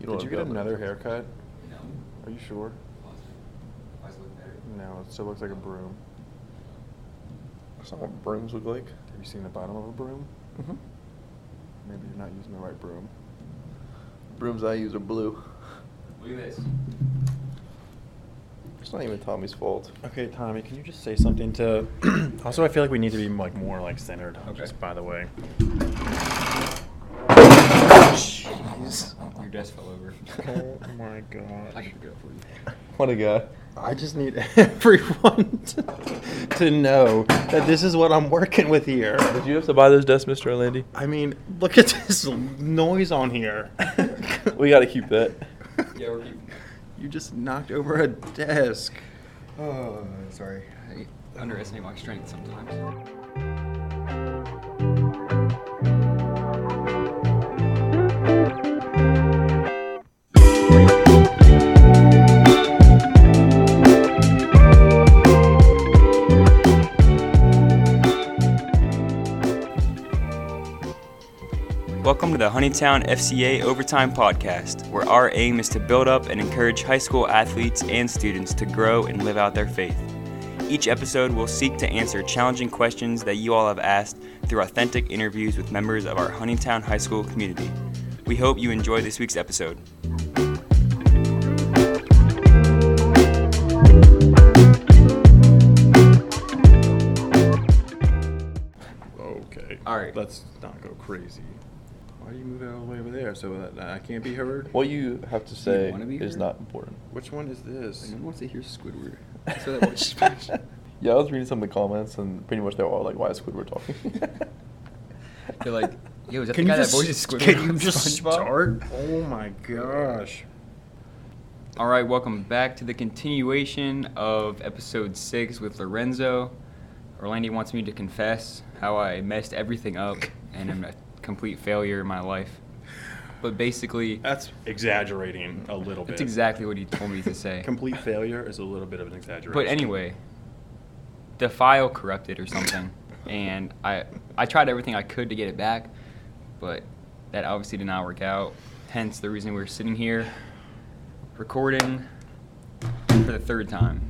You don't Did you get another haircut? No. Are you sure? Why does it look better? No, it still looks like a broom. That's not what brooms look like. Have you seen the bottom of a broom? Mm-hmm. Maybe you're not using the right broom. Brooms I use are blue. Look at this. It's not even Tommy's fault. Okay, Tommy, can you just say something to? also, I feel like we need to be like more like centered. Okay. Just by the way. Jeez. Your desk fell over. Oh my god. I can pick it up for you. What a guy. I just need everyone to, to know that this is what I'm working with here. Did you have to buy those desks, Mr. Orlandi? I mean, look at this noise on here. we got to keep that. Yeah, we're keeping. You just knocked over a desk. Oh, sorry. I underestimate my strength sometimes. Welcome to the Huntingtown FCA Overtime Podcast, where our aim is to build up and encourage high school athletes and students to grow and live out their faith. Each episode will seek to answer challenging questions that you all have asked through authentic interviews with members of our Huntingtown High School community. We hope you enjoy this week's episode. Okay. All right. Let's not go crazy. Why do you move it all the way over there so that, that I can't be heard? What you have to say wanna be is heard? not important. Which one is this? wants to hear Squidward. So that watch Yeah, I was reading some of the comments, and pretty much they were all like, "Why is Squidward talking?" They're like, yo, is that Can the you guy just, that voices Squidward can you on just SpongeBob? start? Oh my gosh. All right, welcome back to the continuation of episode six with Lorenzo. Orlandi wants me to confess how I messed everything up and I'm a complete failure in my life. But basically, That's exaggerating a little bit. that's exactly what he told me to say. Complete failure is a little bit of an exaggeration. But anyway, the file corrupted or something, and I I tried everything I could to get it back, but that obviously did not work out. Hence the reason we're sitting here recording for the third time.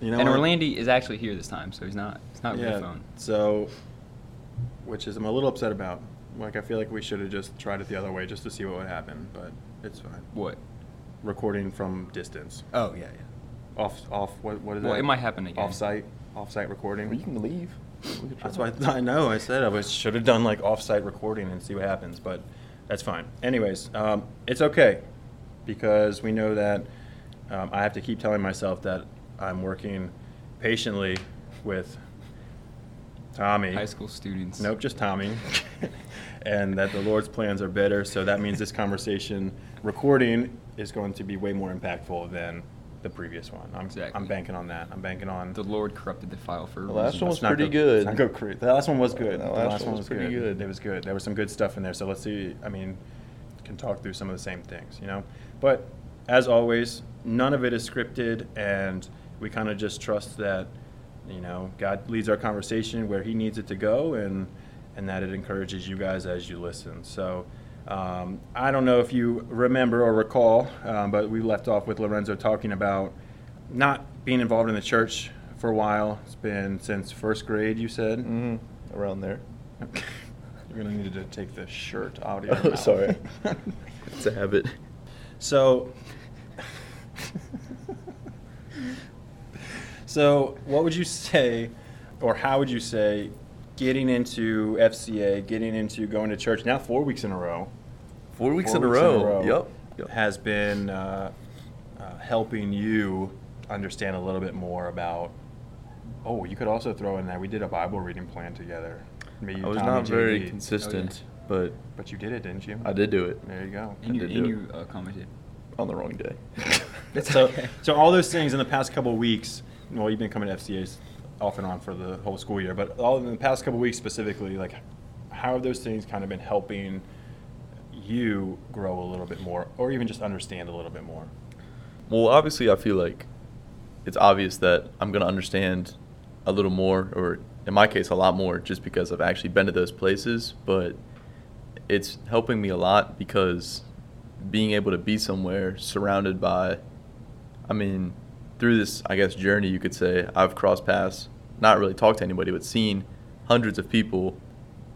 you know and what? Orlandi is actually here this time, so he's not he's not yeah. the phone. So, which is I'm a little upset about. Like I feel like we should have just tried it the other way just to see what would happen, but it's fine. What? Recording from distance. Oh yeah, yeah. Off off what what is Well, that? Well, it might happen again. Off site off site recording. Well, you can leave. That's why I, I know. I said I was should have done like off-site recording and see what happens, but that's fine. Anyways, um, it's okay because we know that um, I have to keep telling myself that I'm working patiently with Tommy. High school students. Nope, just Tommy. and that the Lord's plans are better. So that means this conversation recording is going to be way more impactful than the previous one. I'm, Exactly. I'm banking on that. I'm banking on The Lord corrupted the file for a The last reason. one was Let's not pretty go- good. let's not go cra- The last one was good. The last one was pretty good. It was good. There was some good stuff in there. So let's see. I mean, can talk through some of the same things, you know. But as always, none of it is scripted, and we kind of just trust that, you know, God leads our conversation where He needs it to go, and and that it encourages you guys as you listen. So. Um, I don't know if you remember or recall, um, but we left off with Lorenzo talking about not being involved in the church for a while. It's been since first grade, you said. Mhm, around there. You're gonna need to take the shirt out of your Oh, mouth. sorry. it's a habit. So, so what would you say, or how would you say, getting into FCA, getting into going to church now four weeks in a row, Four weeks, four in, a row. Yep. yep. has been uh, uh, helping you understand a little bit more about. Oh, you could also throw in that we did a Bible reading plan together. Me, I was Tommy, not very JD. consistent, but But you did it, didn't you? I did do it There you go. And you, I did and you uh, commented. on the wrong day. So, okay. so all those things in the past couple of weeks. Well, you've been coming to FCA's off and on for the whole school year, but all in the past couple weeks specifically, like, how have those things kind of been helping you grow a little bit more, or even just understand a little bit more? Well, obviously, I feel like it's obvious that I'm going to understand a little more, or in my case, a lot more, just because I've actually been to those places. But it's helping me a lot because being able to be somewhere surrounded by, I mean, through this, I guess, journey, you could say, I've crossed paths, not really talked to anybody, but seen hundreds of people,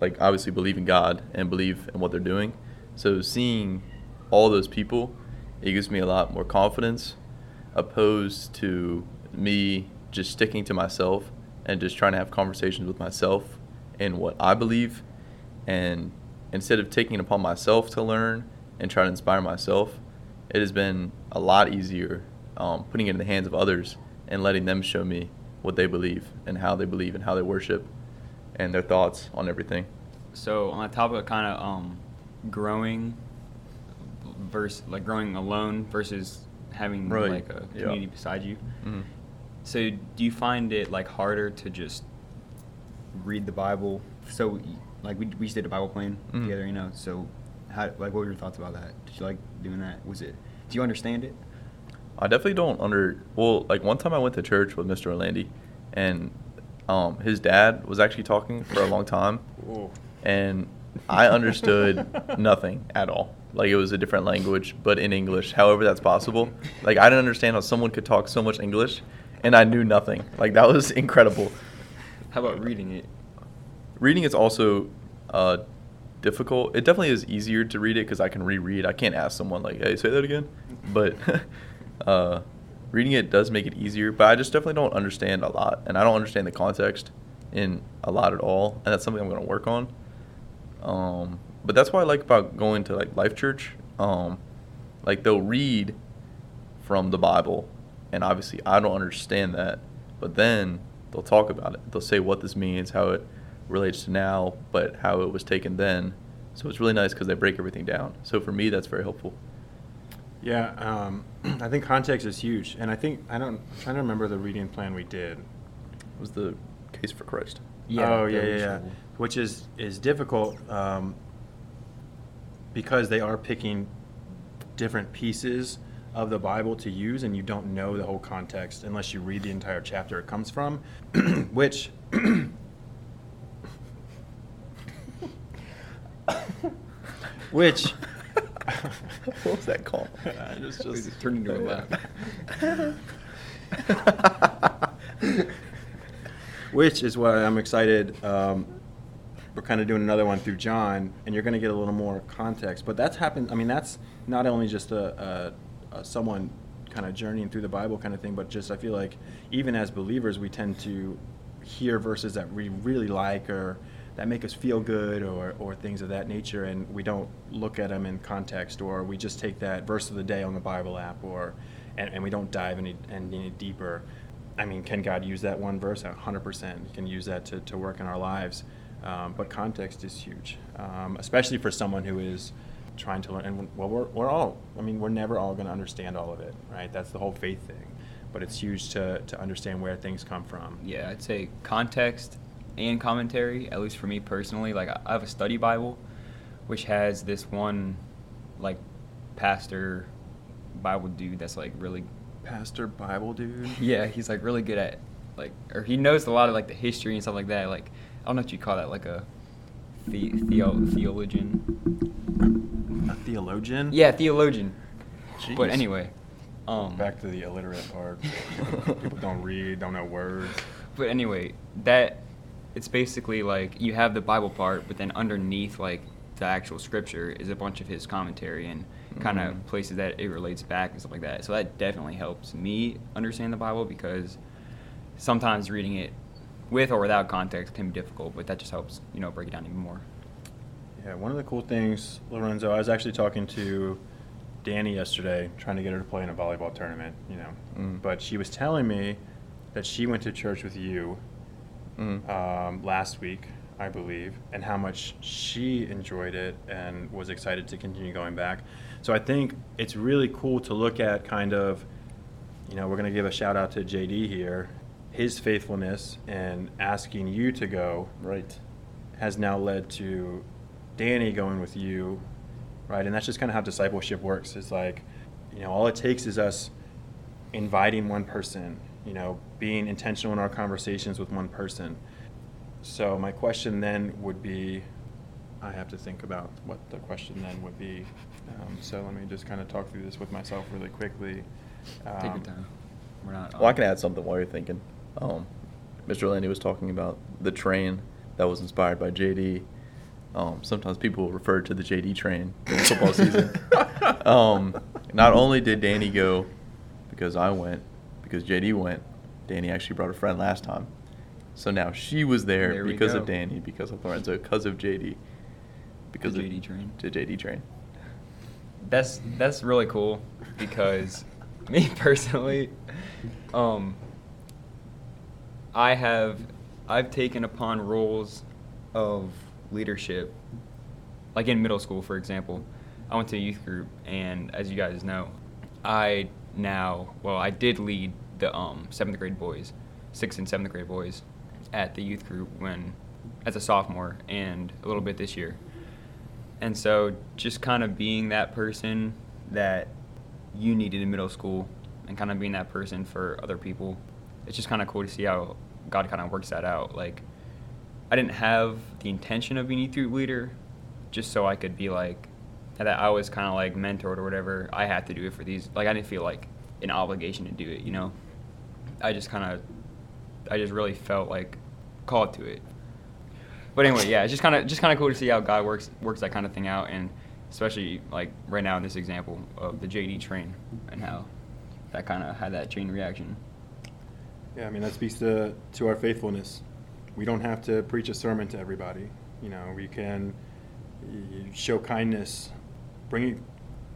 like, obviously believe in God and believe in what they're doing. So seeing all those people, it gives me a lot more confidence opposed to me just sticking to myself and just trying to have conversations with myself and what I believe. And instead of taking it upon myself to learn and try to inspire myself, it has been a lot easier um, putting it in the hands of others and letting them show me what they believe and how they believe and how they worship and their thoughts on everything. So on the topic of kind of um, growing versus like growing alone versus having Right. like a Yeah. community beside you. Mhm. So do you find it like harder to just read the Bible? So like we we just did a Bible plan Mhm. together, you know. So how like what were your thoughts about that? Did you like doing that? Was it? Do you understand it? I definitely don't under. Well, like one time I went to church with Mr. Orlandi, and um, his dad was actually talking for a long time, Ooh. and I understood nothing at all. Like it was a different language, but in English. However, that's possible. Like I didn't understand how someone could talk so much English, and I knew nothing. Like that was incredible. How about reading it? Reading is also uh, difficult. It definitely is easier to read it because I can reread. I can't ask someone like, "Hey, say that again," but uh, reading it does make it easier. But I just definitely don't understand a lot, and I don't understand the context in a lot at all, and that's something I'm going to work on. Um, but that's what I like about going to like Life Church. Um, like they'll read from the Bible, and obviously I don't understand that, but then they'll talk about it. They'll say what this means, how it relates to now, but how it was taken then. So it's really nice because they break everything down. So for me, that's very helpful. Yeah, um, I think context is huge, and I think I don't. I'm trying to remember the reading plan we did. It was the case for Christ. Yeah. oh yeah, yeah, yeah. Which is is difficult um, because they are picking different pieces of the Bible to use, and you don't know the whole context unless you read the entire chapter it comes from, which. which what was that called? I just- just- It turned into a laugh. which is why I'm excited. Um, we're kind of doing another one through John, and you're going to get a little more context. But that's happened. I mean, that's not only just a, a, a someone kind of journeying through the Bible kind of thing, but just I feel like even as believers, we tend to hear verses that we really like or that make us feel good or, or things of that nature, and we don't look at them in context, or we just take that verse of the day on the Bible app, or and, and we don't dive any, any deeper. I mean, can God use that one verse? 100%. He can use that to, to work in our lives. Um, but context is huge, um, especially for someone who is trying to learn. And well, we're, we're all, I mean, we're never all going to understand all of it, right? That's the whole faith thing. But it's huge to, to understand where things come from. Yeah, I'd say context and commentary, at least for me personally. Like, I have a study Bible, which has this one, like, pastor Bible dude that's, like, really, Pastor Bible dude. yeah, he's, like, really good at, like, or he knows a lot of, like, the history and stuff like that. Like, I don't know what you call that, like a the, theo, theologian. A theologian? Yeah, theologian. Jeez. But anyway, um, Back to the illiterate part. People don't read, don't know words. But anyway, that it's basically like you have the Bible part, but then underneath like the actual scripture is a bunch of his commentary and kind of Mhm. places that it relates back and stuff like that. So that definitely helps me understand the Bible because sometimes reading it with or without context can be difficult, but that just helps you know break it down even more. Yeah, one of the cool things, Lorenzo, I was actually talking to Danny yesterday, trying to get her to play in a volleyball tournament, you know. Mm. But she was telling me that she went to church with you Mm. um, last week, I believe, and how much she enjoyed it and was excited to continue going back. So I think it's really cool to look at kind of, you know, we're going to give a shout out to JD here. His faithfulness and asking you to go Right. has now led to Danny going with you, right? And that's just kind of how discipleship works. It's like, you know, all it takes is us inviting one person, you know, being intentional in our conversations with one person. So my question then would be, I have to think about what the question then would be. Um, so let me just kind of talk through this with myself really quickly. Take your Um, time. We're not. Well, I can add something while you're thinking. Um, Mr. Landy was talking about the train that was inspired by JD. Um, sometimes people refer to the JD train during football season. um, not only did Danny go because I went, because JD went, Danny actually brought a friend last time. So now she was there, There because of Danny, because of Lorenzo, because of JD. Because The of JD train. The JD train. That's that's really cool because me personally, um, I have I've taken upon roles of leadership, like in middle school, for example. I went to a youth group, and as you guys know, I now well I did lead the um, seventh grade boys, sixth and seventh grade boys, at the youth group when as a sophomore, and a little bit this year. And so just kind of being that person that you needed in middle school and kind of being that person for other people, it's just kind of cool to see how God kind of works that out. Like, I didn't have the intention of being a youth group leader just so I could be like, that I was kind of like mentored or whatever. I had to do it for these. Like, I didn't feel like an obligation to do it, you know? I just kind of, I just really felt like called to it. But anyway, yeah, it's just kind of just kind of cool to see how God works works that kind of thing out, and especially like right now in this example of the JD train and how that kind of had that chain reaction. Yeah, I mean that speaks to to our faithfulness. We don't have to preach a sermon to everybody. You know, we can show kindness, bring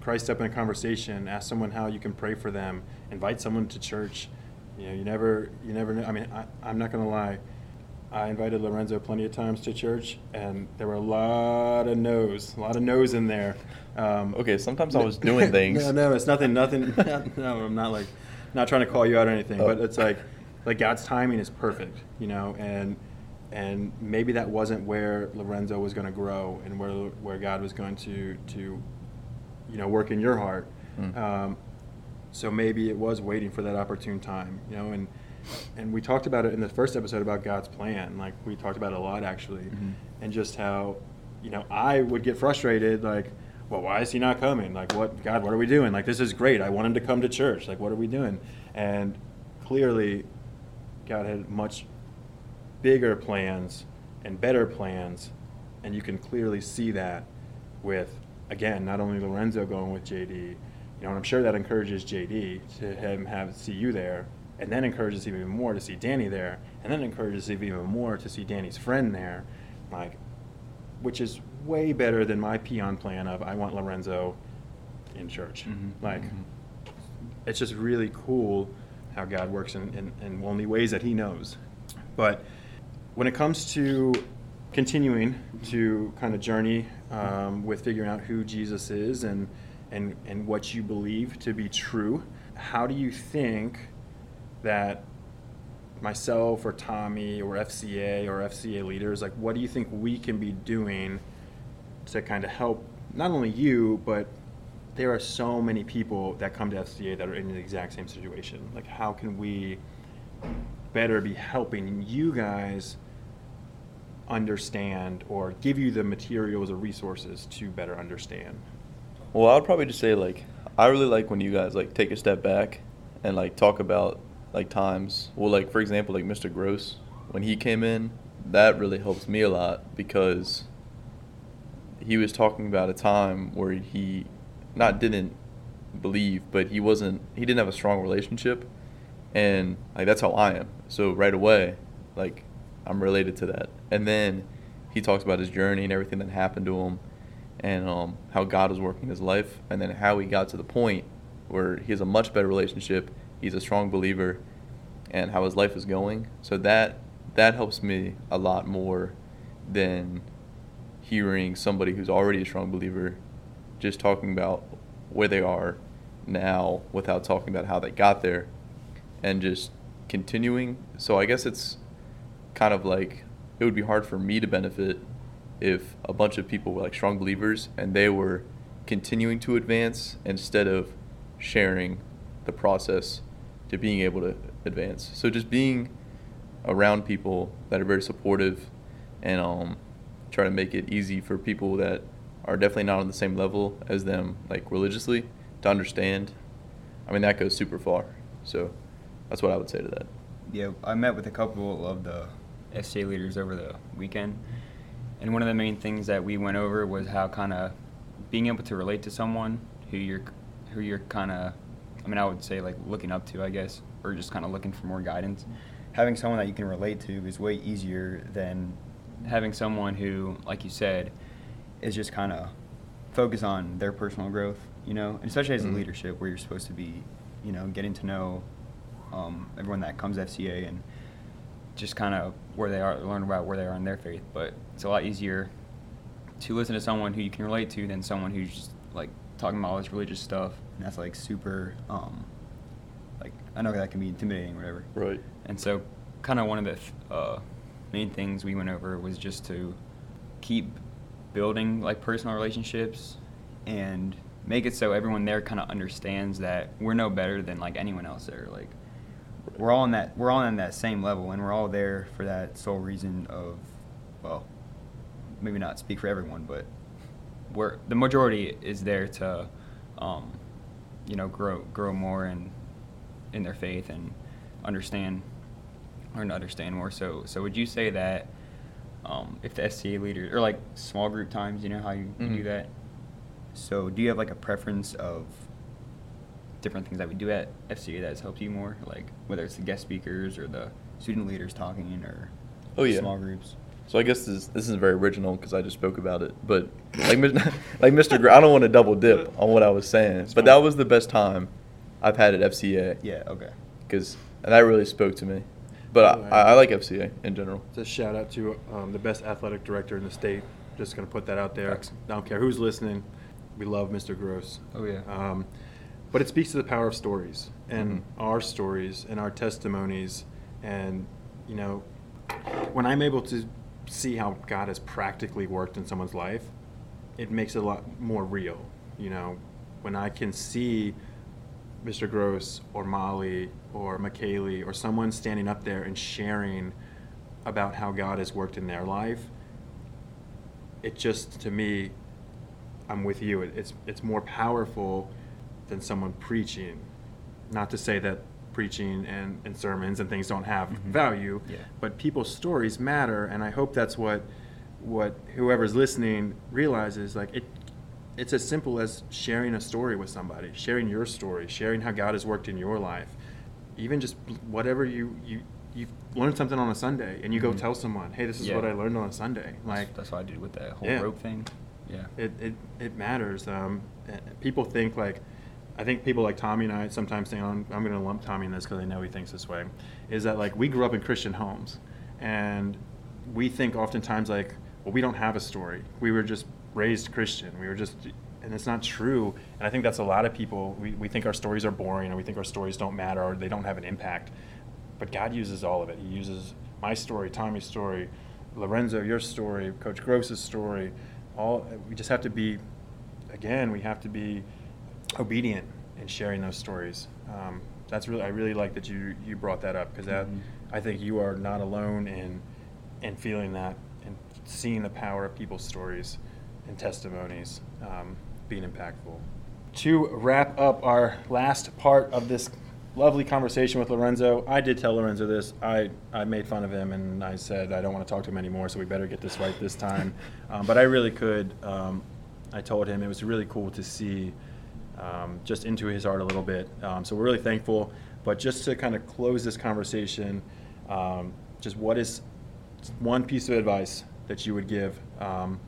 Christ up in a conversation, ask someone how you can pray for them, invite someone to church. You know, you never you never know. I mean, I, I'm not gonna lie. I invited Lorenzo plenty of times to church, and there were a lot of no's, a lot of no's in there. Um, Okay, sometimes I was doing things. no, no, it's nothing, nothing. no, I'm not like, not trying to call you out or anything, but Oh. it's like, like God's timing is perfect, you know, and and maybe that wasn't where Lorenzo was going to grow, and where where God was going to to, you know, work in your heart. Mm. Um, so maybe it was waiting for that opportune time, you know, and and we talked about it in the first episode about God's plan. Like we talked about it a lot actually, Mhm. and just how, you know, I would get frustrated like, well, why is he not coming? Like, what God, what are we doing? Like, this is great. I want him to come to church. Like, what are we doing? And clearly, God had much bigger plans and better plans, and you can clearly see that with again not only Lorenzo going with JD, you know, and I'm sure that encourages JD to him have see you there, and then encourages him even more to see Danny there, and then encourages him even more to see Danny's friend there, like, which is way better than my peon plan of I want Lorenzo in church. Mhm. Like, Mhm. it's just really cool how God works in, in, in only ways that He knows. But when it comes to continuing to kind of journey um, with figuring out who Jesus is and, and, and what you believe to be true, how do you think that myself or Tommy or FCA or FCA leaders, like what do you think we can be doing to kind of help not only you, but there are so many people that come to FCA that are in the exact same situation. Like, how can we better be helping you guys understand or give you the materials or resources to better understand? Well, I would probably just say like I really like when you guys like take a step back and like talk about like times. Well, like for example, like Mr. Gross when he came in, that really helps me a lot because he was talking about a time where he not didn't believe, but he wasn't he didn't have a strong relationship and like that's how I am. So right away, like I'm related to that. And then he talks about his journey and everything that happened to him and um, how God was working in his life, and then how he got to the point where he has a much better relationship. He's a strong believer, and how his life is going. So that that helps me a lot more than hearing somebody who's already a strong believer just talking about where they are now without talking about how they got there, and just continuing. So I guess it's kind of like it would be hard for me to benefit if a bunch of people were like strong believers and they were continuing to advance instead of sharing the process to being able to advance. So just being around people that are very supportive and um, try to make it easy for people that are definitely not on the same level as them, like religiously, to understand. I mean, that goes super far. So that's what I would say to that. Yeah, I met with a couple of the FCA leaders over the weekend, and one of the main things that we went over was how kind of being able to relate to someone who you're who you're kind of I mean I would say like looking up to I guess or just kind of looking for more guidance. Having someone that you can relate to is way easier than having someone who, like you said, is just kind of focus on their personal growth, you know, and especially as Mhm. a leadership where you're supposed to be, you know, getting to know um, everyone that comes FCA and just kind of where they are, learn about where they are in their faith. But it's a lot easier to listen to someone who you can relate to than someone who's just like talking about all this religious stuff and that's like super, um, like I know that can be intimidating or whatever. Right. And so, kind of one of the th- uh, main things we went over was just to keep building like personal relationships and make it so everyone there kind of understands that we're no better than like anyone else there. Like we're all in that we're all on that same level, and we're all there for that sole reason of, well, maybe not speak for everyone, but we're the majority is there to, um, you know, grow grow more and in their faith and understand learn to understand more. So so would you say that um, if the FCA leaders or like small group times, you know how you, you do Mhm. that? So do you have like a preference of different things that we do at FCA that has helped you more, like whether it's the guest speakers or the student leaders talking or Oh, yeah. small groups? So I guess this this isn't very original because I just spoke about it, but like like Mr. Gr- I don't want to double dip on what I was saying, It's but fine. that was the best time I've had at FCA. Yeah. Okay. because that really spoke to me. But I, I like FCA in general. Just shout out to um, the best athletic director in the state. Just going to put that out there. Thanks. I don't care who's listening. We love Mr. Gross. Oh, yeah. Um, but it speaks to the power of stories and Mhm. our stories and our testimonies. And, you know, when I'm able to see how God has practically worked in someone's life, it makes it a lot more real. You know, when I can see Mr. Gross or Molly or McKaylee or someone standing up there and sharing about how God has worked in their life, it just to me, I'm with you. It, it's it's more powerful than someone preaching. Not to say that preaching and, and sermons and things don't have Mhm. value, Yeah. but people's stories matter, and I hope that's what what whoever's listening realizes. Like it, it's as simple as sharing a story with somebody, sharing your story, sharing how God has worked in your life, even just whatever you you you learned something on a Sunday and you go Mhm. tell someone, hey, this is Yeah. what I learned on a Sunday. Like that's what I did with that whole Yeah. rope thing. Yeah. it, it, it matters. Um, uh, people think like, I think people like Tommy and I sometimes think, I'm, I'm going to lump Tommy in this because I know he thinks this way, is that like we grew up in Christian homes and we think oftentimes like, well, we don't have a story. We were just raised Christian. We were just, and it's not true. And I think that's a lot of people, we, we think our stories are boring or we think our stories don't matter or they don't have an impact. But God uses all of it. He uses my story, Tommy's story, Lorenzo, your story, Coach Gross's story. All we just have to be, again, we have to be obedient in sharing those stories. Um, that's really, I really like that you you brought that up because that Mhm. I think you are not alone in in feeling that and seeing the power of people's stories and testimonies um, being impactful. To wrap up our last part of this lovely conversation with Lorenzo, I did tell Lorenzo this. I, I made fun of him and I said I don't want to talk to him anymore, so we better get this right this time. um, but I really could. Um, I told him it was really cool to see um, just into his heart a little bit. Um, so we're really thankful. But just to kind of close this conversation, um, just what is one piece of advice that you would give um,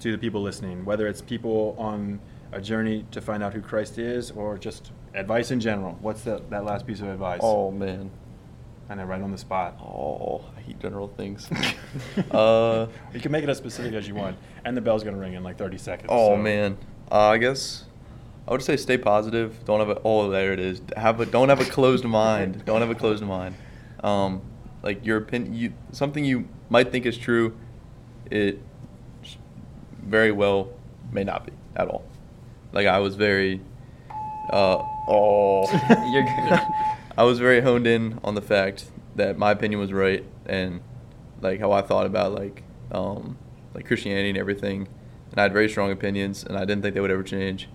to the people listening, whether it's people on a journey to find out who Christ is or just advice in general? What's that, that last piece of advice? Oh man. And then right on the spot. Oh, I hate general things. uh, you can make it as specific as you want, and the bell's gonna ring in like 30 seconds. oh so- man. Uh, I guess I would say stay positive. Don't have a oh there it is. Have a don't have a closed mind. Don't have a closed mind. Um, like your opinion, you something you might think is true, it very well may not be at all. Like I was very, uh, oh, You're good. I was very honed in on the fact that my opinion was right and like how I thought about like um, like Christianity and everything and I had very strong opinions, and I didn't think they would ever change.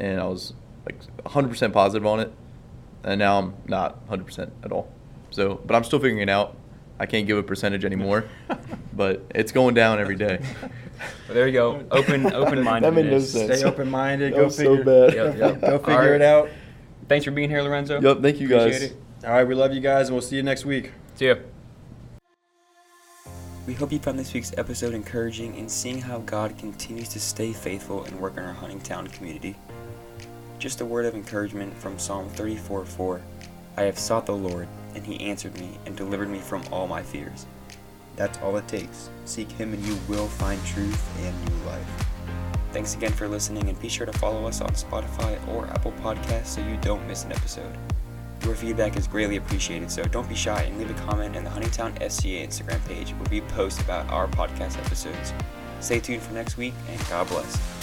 And I was like 100% positive on it, and now I'm not 100% at all. So, but I'm still figuring it out. I can't give a percentage anymore, but it's going down every day. Well, there you go. Open, open minded. That made no sense. Stay open minded. That Go was so figure. bad. Yep, yep. Go figure Alright. it out. Thanks for being here, Lorenzo. Yep, thank you guys. Appreciate it. All right, we love you guys, and we'll see you next week. See ya. We hope you found this week's episode encouraging in seeing how God continues to stay faithful and work in our Huntingtown community. Just a word of encouragement from Psalm 34 4. I have sought the Lord, and he answered me and delivered me from all my fears. That's all it takes. Seek Him and you will find truth and new life. Thanks again for listening, and be sure to follow us on Spotify or Apple Podcasts so you don't miss an episode. Your feedback is greatly appreciated, so don't be shy and leave a comment in the Huntingtown FCA Instagram page where we post about our podcast episodes. Stay tuned for next week, and God bless.